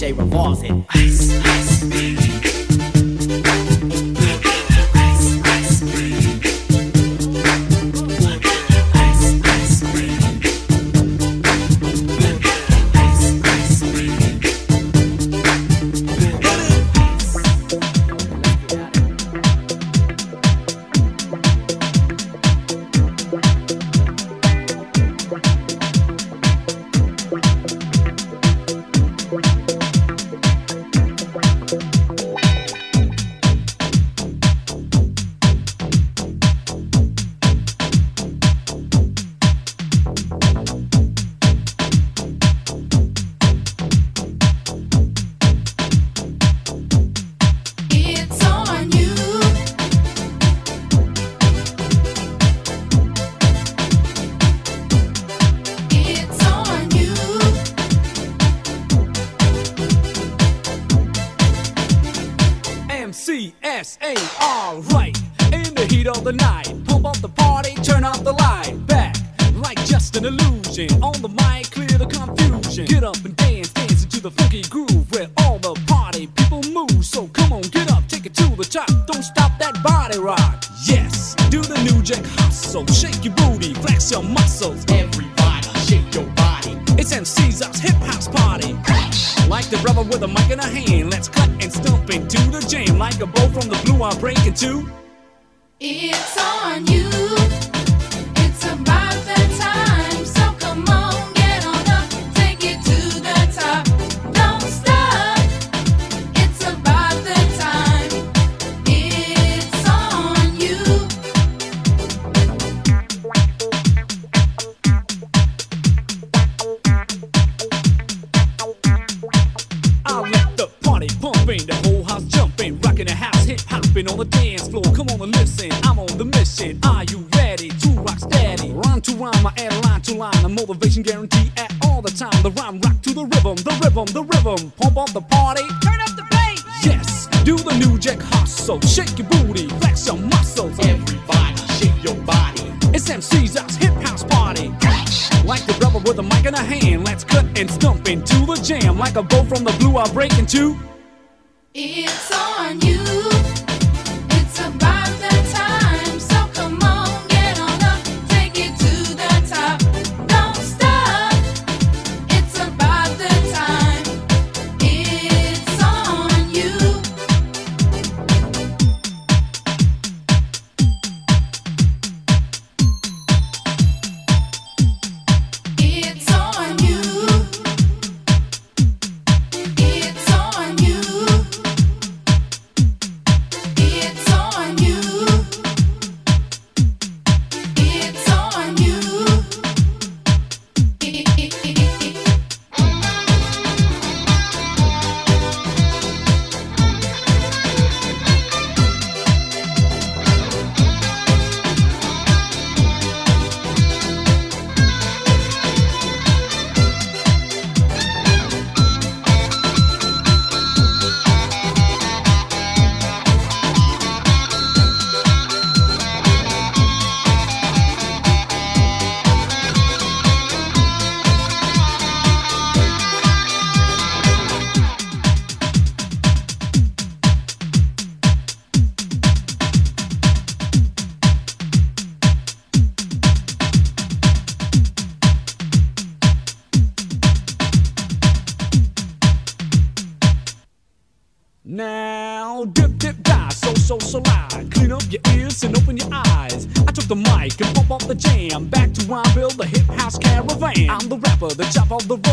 ricochet revolves it. Rapper, the chop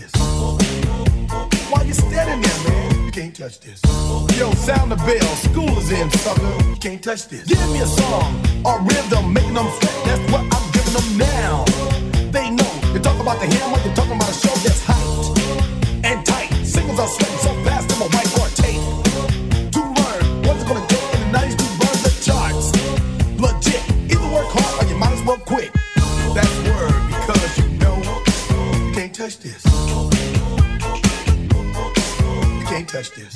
this. Why you standing there, man? You can't touch this. Yo, sound the bell. School is in, sucker. You can't touch this. Give me a song, a rhythm, making them sweat. That's what I'm giving them now. They know. You talk about the hammer, you're talking about a show that's hot and tight. Singles are sweating so fast. touch this.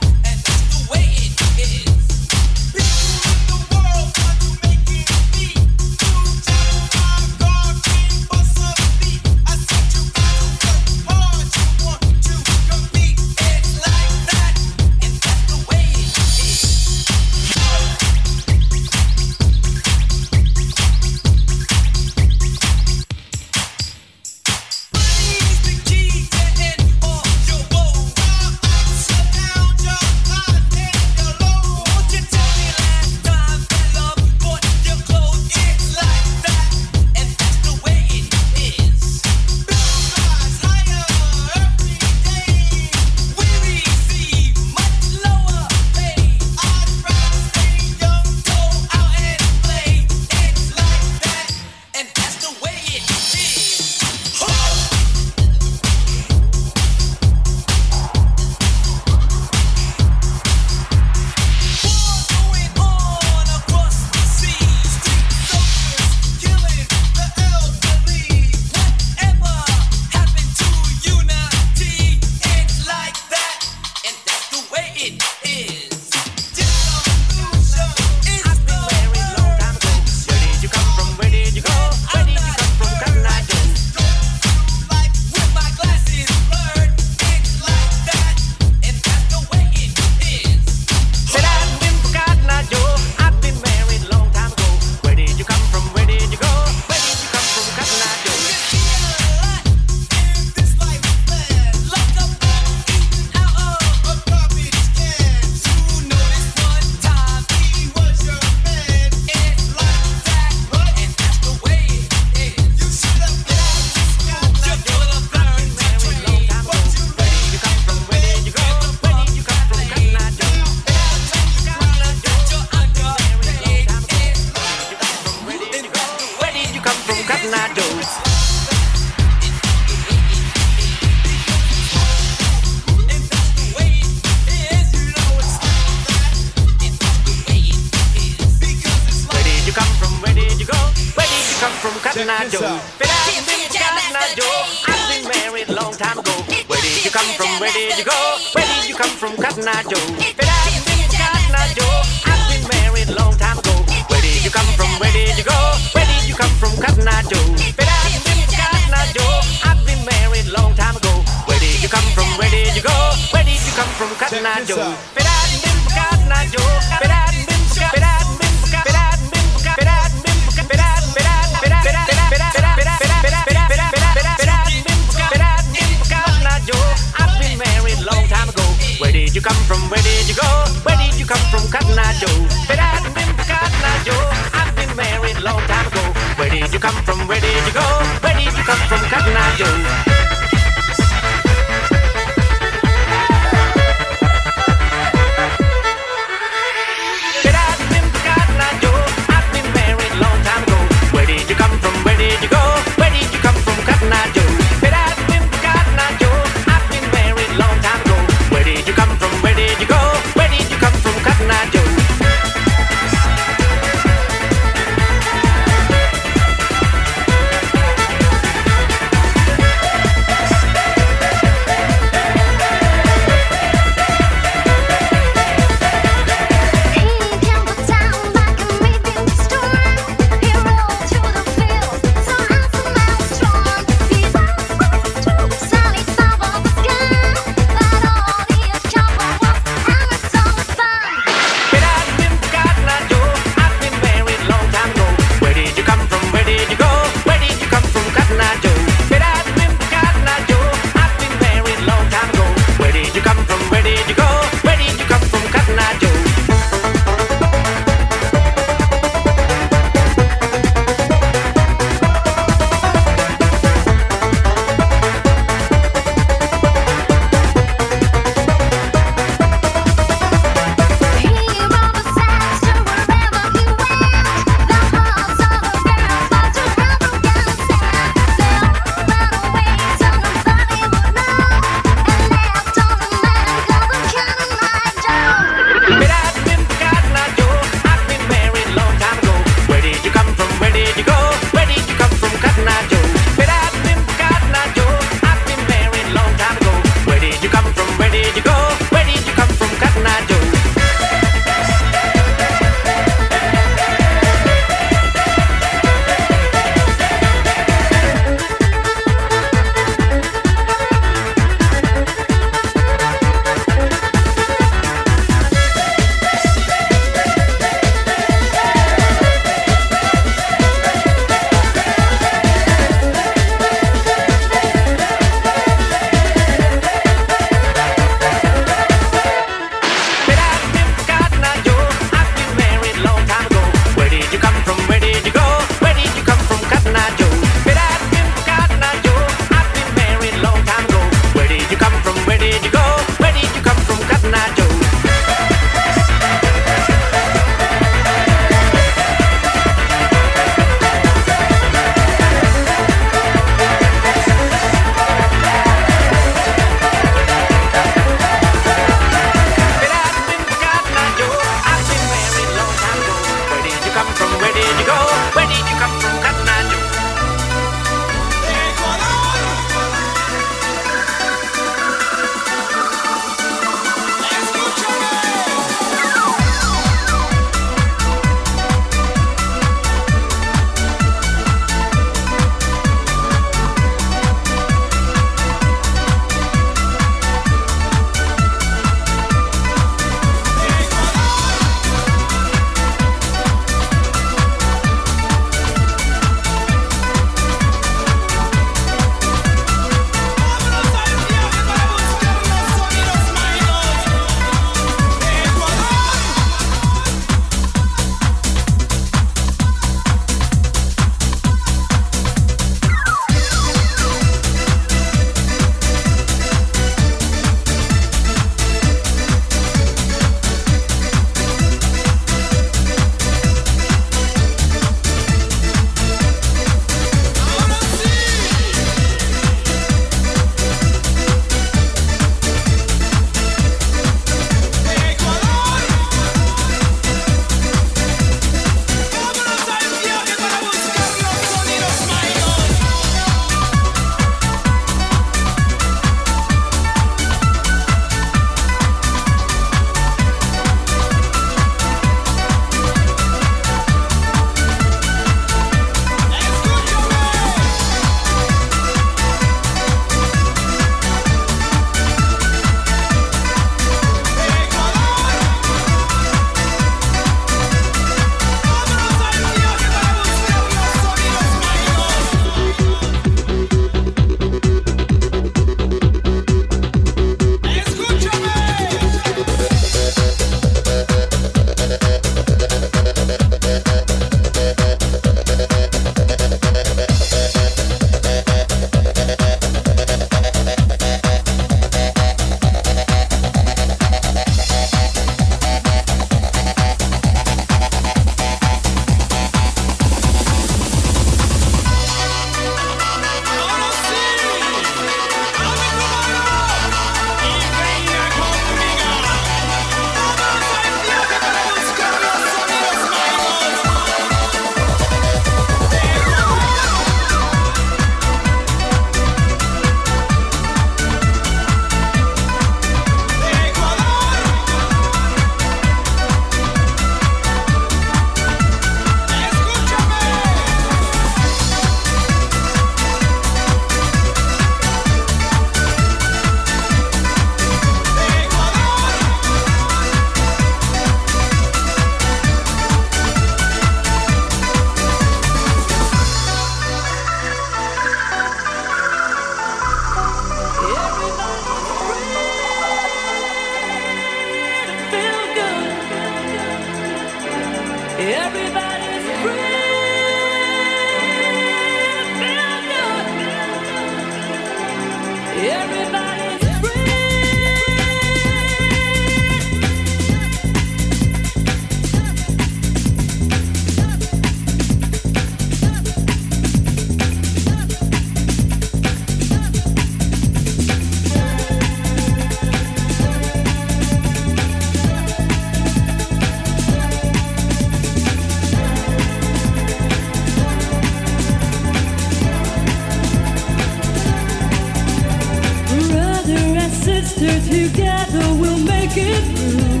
Together we'll make it through.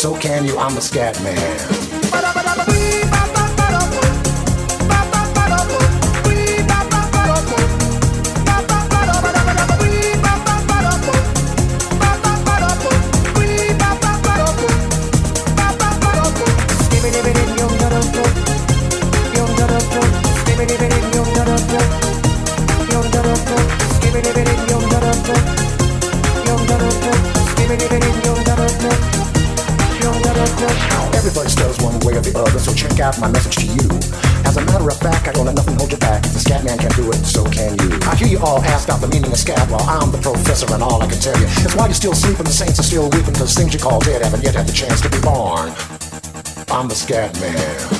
so can you. I'm a scat man. still weeping those things you call dead haven't yet had the chance to be born. I'm the scat man.